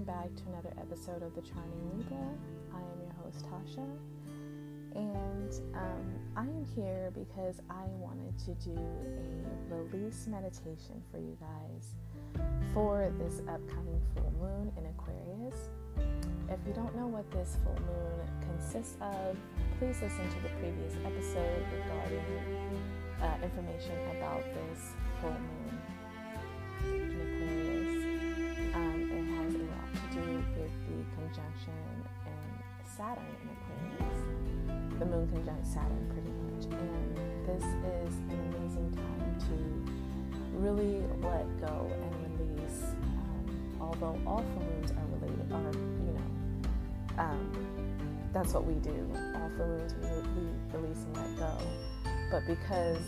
Welcome back to another episode of The Charming Libra. I am your host, Tasha, and um, I am here because I wanted to do a release meditation for you guys for this upcoming full moon in Aquarius. If you don't know what this full moon consists of, please listen to the previous episode regarding uh, information about this full moon in Aquarius. Conjunction and Saturn in Aquarius. The moon conjunct Saturn, pretty much. And this is an amazing time to really let go and release. Um, although all full moons are related, are you know, um, that's what we do. All full moons we, we release and let go. But because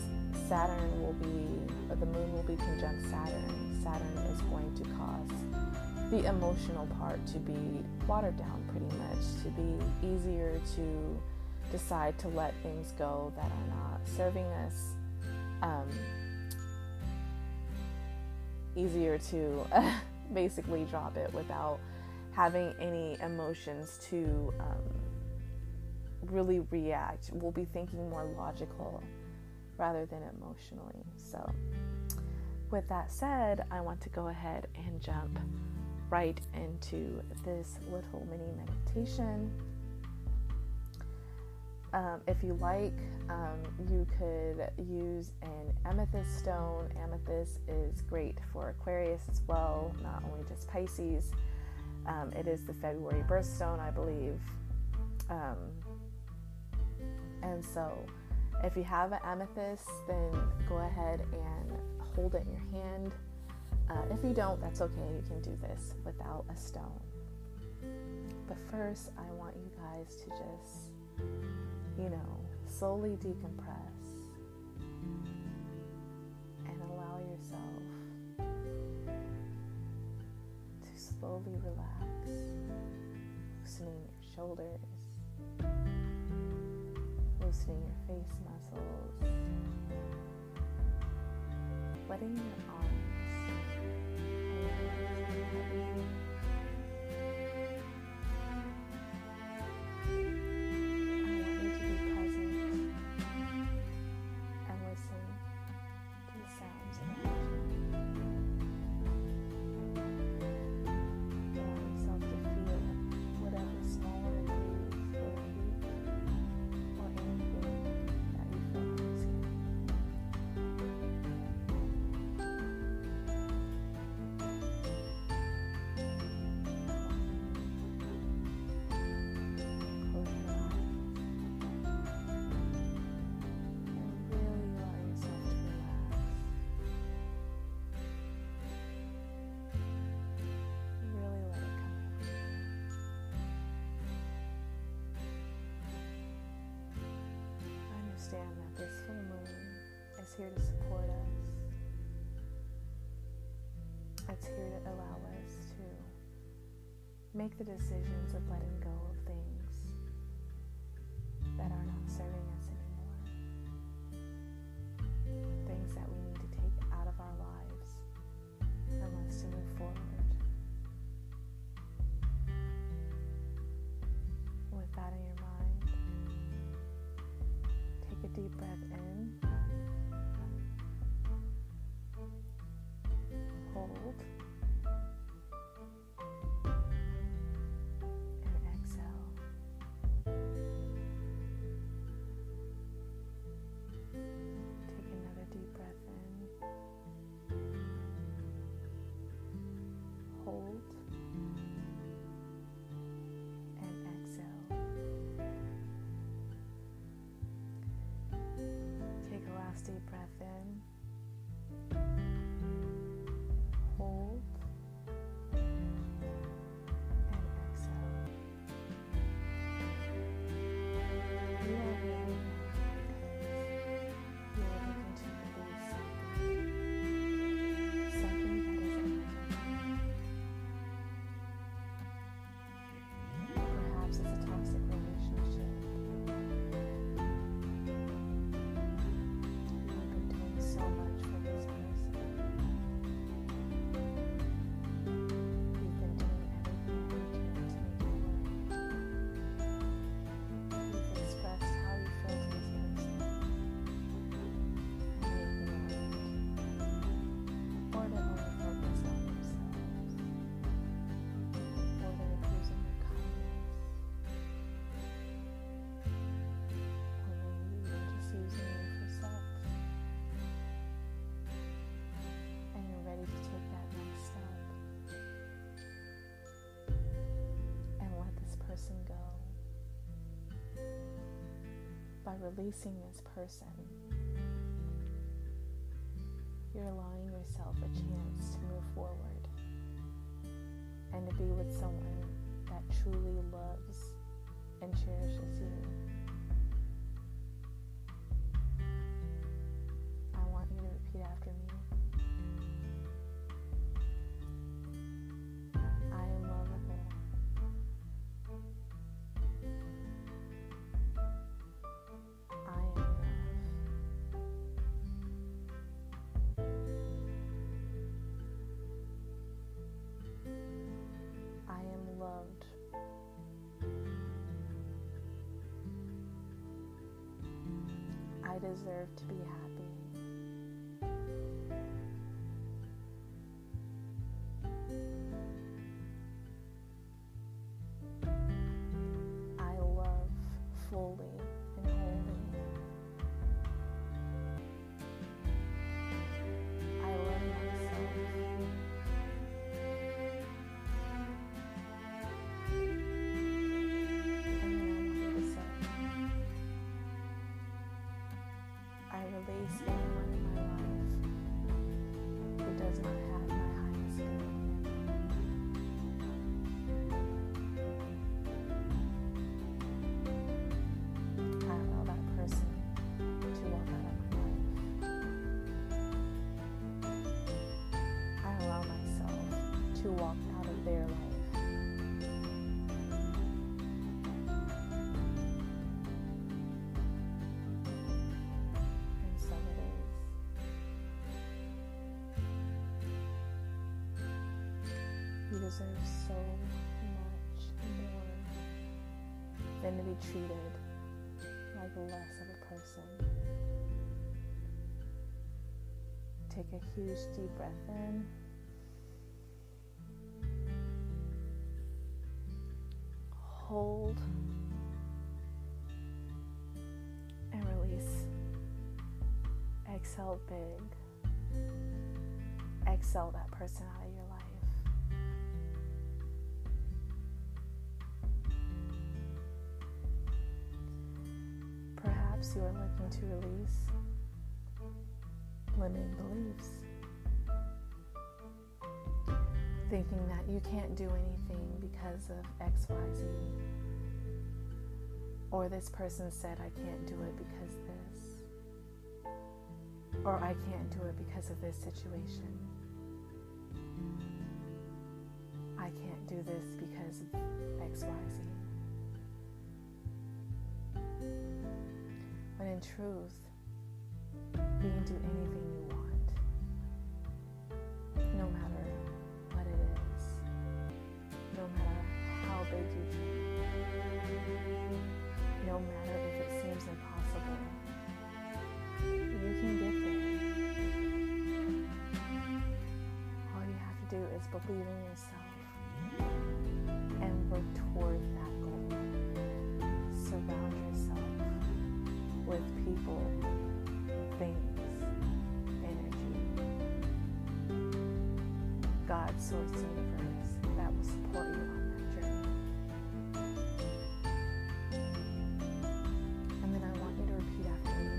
Saturn will be, the moon will be conjunct Saturn, Saturn is going to cause the emotional part to be watered down pretty much, to be easier to decide to let things go that are not serving us. Um, easier to basically drop it without having any emotions to um, really react. We'll be thinking more logical rather than emotionally. So, with that said, I want to go ahead and jump right into this little mini meditation. Um, if you like, um, you could use an amethyst stone. Amethyst is great for Aquarius as well, not only just Pisces. Um, it is the February birthstone, I believe. Um, and so, if you have an amethyst, then go ahead and hold it in your hand. Uh, if you don't, that's okay. You can do this without a stone. But first, I want you guys to just, you know, slowly decompress and allow yourself to slowly relax, loosening your shoulders loosening your face muscles, letting your arms this full moon is here to support us. It's here to allow us to make the decisions of letting go of things by releasing this person, you're allowing yourself a chance to move forward and to be with someone that truly loves and cherishes you. Loved. I deserve to be happy. Deserve so much more than to be treated like less of a person. Take a huge deep breath in. Hold and release. Exhale big. Exhale that person out of your life. You are looking to release limiting beliefs. Thinking that you can't do anything because of XYZ. Or this person said, I can't do it because this. Or I can't do it because of this situation. I can't do this because of XYZ. When in truth, you can do anything you want, no matter what it is, no matter how big you dream, no matter if it seems impossible. You can get there. All you have to do is believe in Source, universe that will support you on that journey. And then I want you to repeat after me.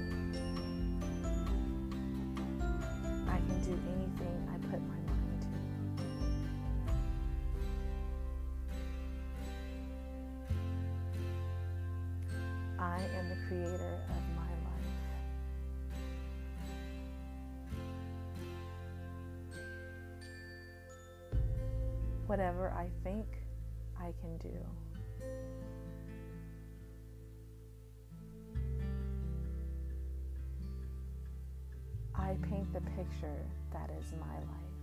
I can do anything I put my mind to. I am the creator of Whatever I think, I can do. I paint the picture that is my life.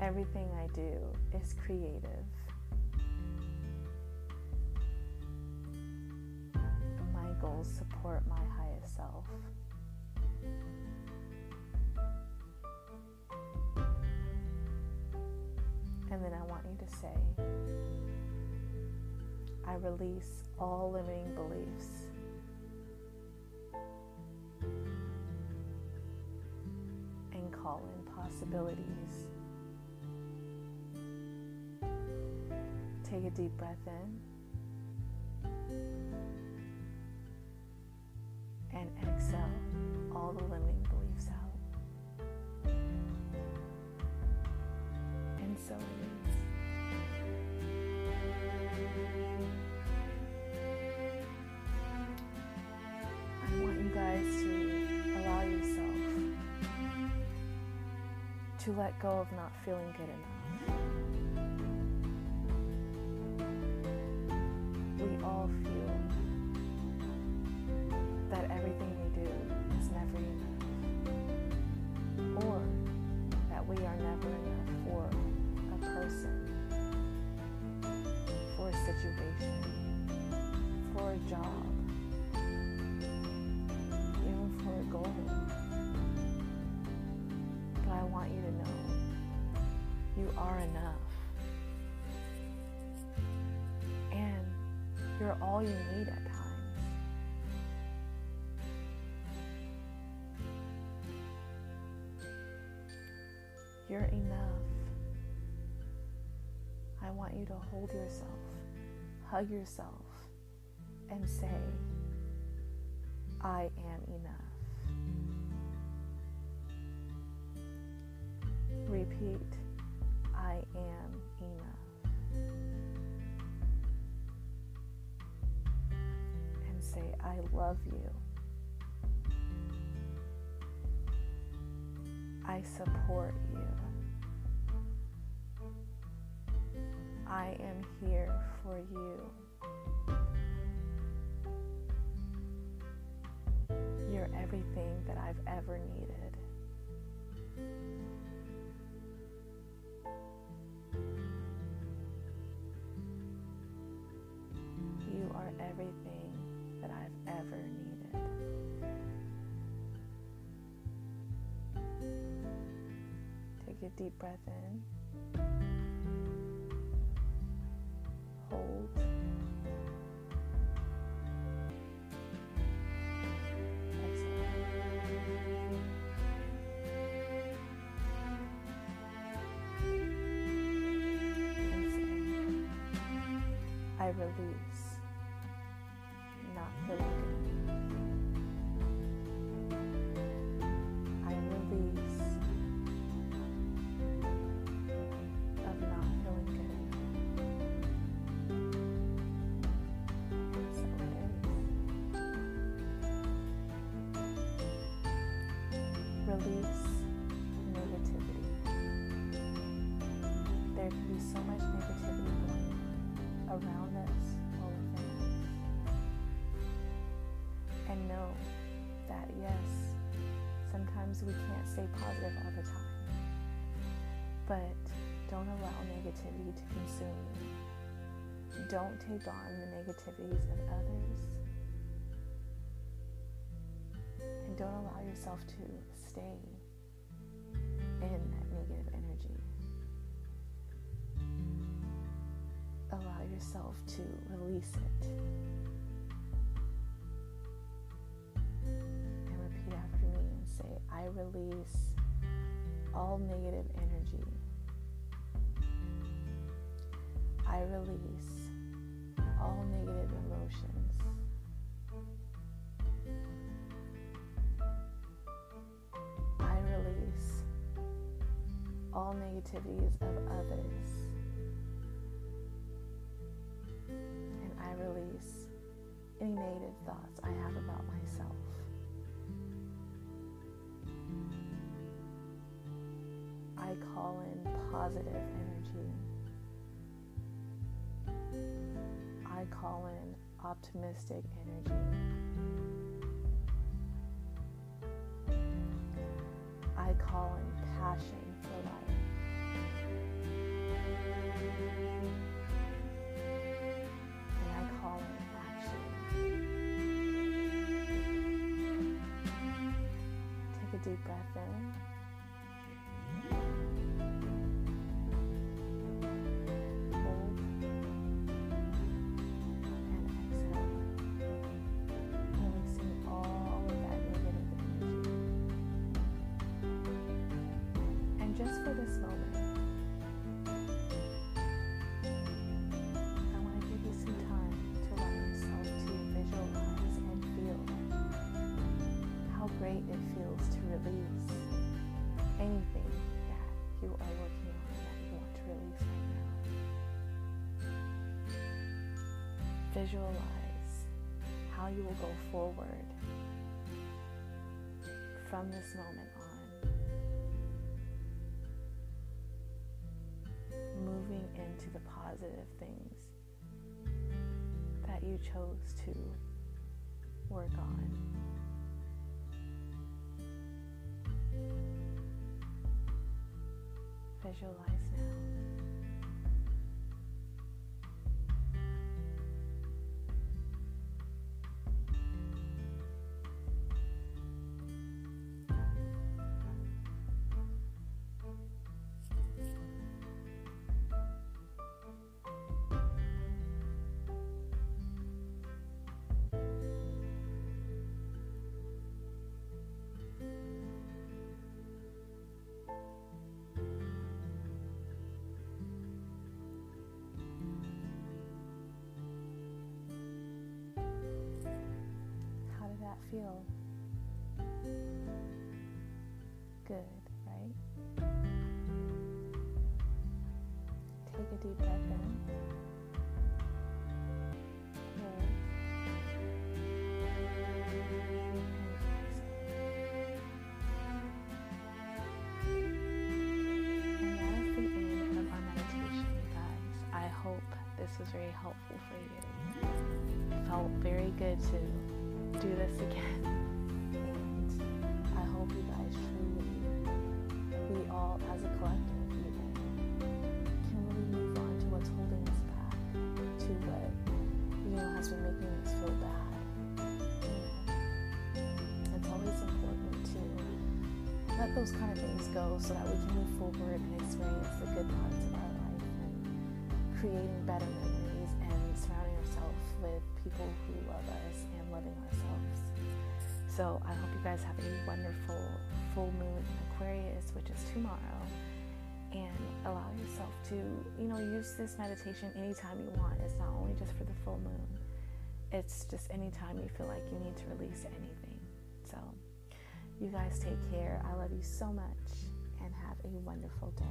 Everything I do is creative. My goals support my and then I want you to say, I release all limiting beliefs. And call in possibilities. Take a deep breath in. All the limiting beliefs out. And so it is. I want you guys to allow yourself to let go of not feeling good enough. we all feel You're all you need at times. You're enough. I want you to hold yourself, hug yourself, and say, I am enough. Repeat, love you. I support you. I am here for you. You're everything that I've ever needed. You are everything ever needed. Take a deep breath in. Hold. I release. release around us or within us. And know that yes, sometimes we can't stay positive all the time. But don't allow negativity to consume you. Don't take on the negativities of others And don't allow yourself to stay yourself to release it. And repeat after me and say, I release all negative energy. I release all negative emotions. I release all negativities of others. I release any negative thoughts I have about myself. I call in positive energy. I call in optimistic energy. I call in passion deep breath in. Visualize how you will go forward from this moment on. Moving into the positive things that you chose to work on. Visualize now. Feel. Good, do this again. And I hope you guys truly, we all as a collective, even, can really move on to what's holding us back, to what, you know, has been making us feel bad. It's always important to let those kind of things go so that we can move forward and experience the good parts of our life and creating better memories with people who love us and loving ourselves. So I hope you guys have a wonderful full moon in Aquarius, which is tomorrow. And allow yourself to, you know, use this meditation anytime you want. It's not only just for the full moon, it's just anytime you feel like you need to release anything. So, you guys take care. I love you so much and have a wonderful day.